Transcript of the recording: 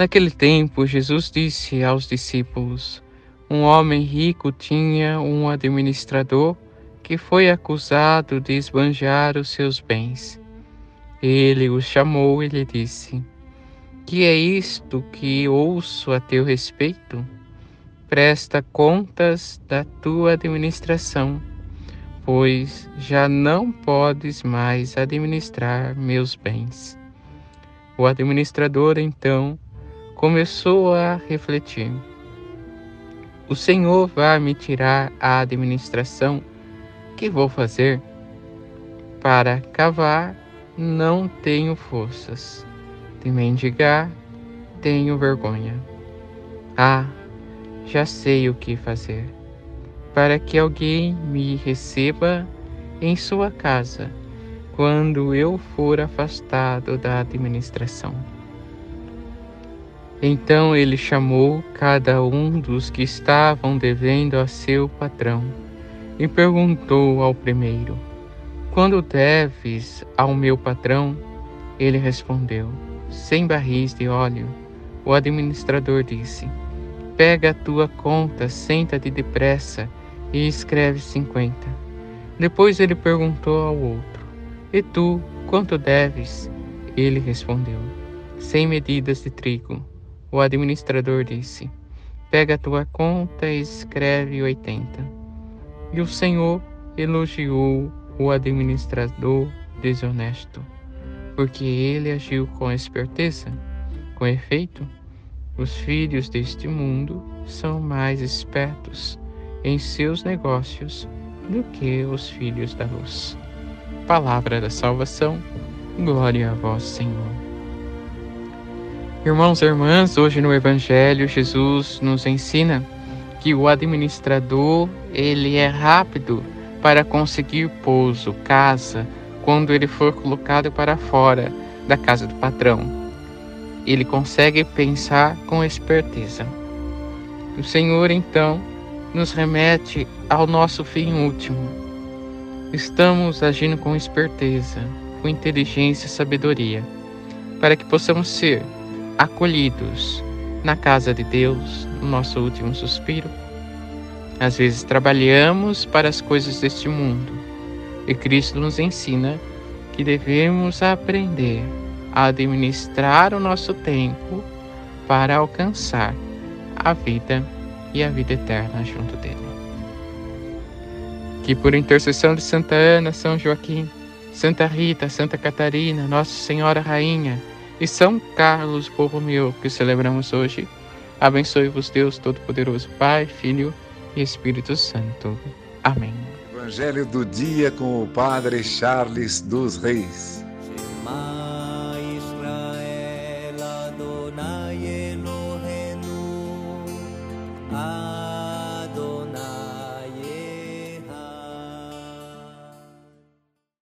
Naquele tempo, Jesus disse aos discípulos: Um homem rico tinha um administrador que foi acusado de esbanjar os seus bens. Ele o chamou e lhe disse: Que é isto que ouço a teu respeito? Presta contas da tua administração, pois já não podes mais administrar meus bens. O administrador então começou a refletir: O Senhor vai me tirar a administração? Que vou fazer? Para cavar, não tenho forças. De mendigar, tenho vergonha. Ah, já sei o que fazer. Para que alguém me receba em sua casa quando eu for afastado da administração. Então ele chamou cada um dos que estavam devendo a seu patrão e perguntou ao primeiro: Quando deves ao meu patrão? Ele respondeu: Cem barris de óleo. O administrador disse: Pega a tua conta, senta-te depressa e escreve cinquenta. Depois ele perguntou ao outro: E tu, quanto deves? Ele respondeu: Cem medidas de trigo. O administrador disse: Pega a tua conta e escreve oitenta. E o Senhor elogiou o administrador desonesto, porque ele agiu com esperteza. Com efeito, os filhos deste mundo são mais espertos em seus negócios do que os filhos da luz. Palavra da salvação, glória a vós, Senhor. Irmãos e irmãs, hoje no Evangelho, Jesus nos ensina que o administrador ele é rápido para conseguir pouso, casa, quando ele for colocado para fora da casa do patrão. Ele consegue pensar com esperteza. O Senhor então nos remete ao nosso fim último. Estamos agindo com esperteza, com inteligência e sabedoria, para que possamos ser acolhidos na casa de Deus, no nosso último suspiro. Às vezes trabalhamos para as coisas deste mundo e Cristo nos ensina que devemos aprender a administrar o nosso tempo para alcançar a vida e a vida eterna junto dele. Que por intercessão de Santa Ana, São Joaquim, Santa Rita, Santa Catarina, Nossa Senhora Rainha, e São Carlos, povo meu, que celebramos hoje, abençoe-vos Deus Todo-Poderoso, Pai, Filho e Espírito Santo. Amém. Evangelho do dia com o Padre Charles dos Reis.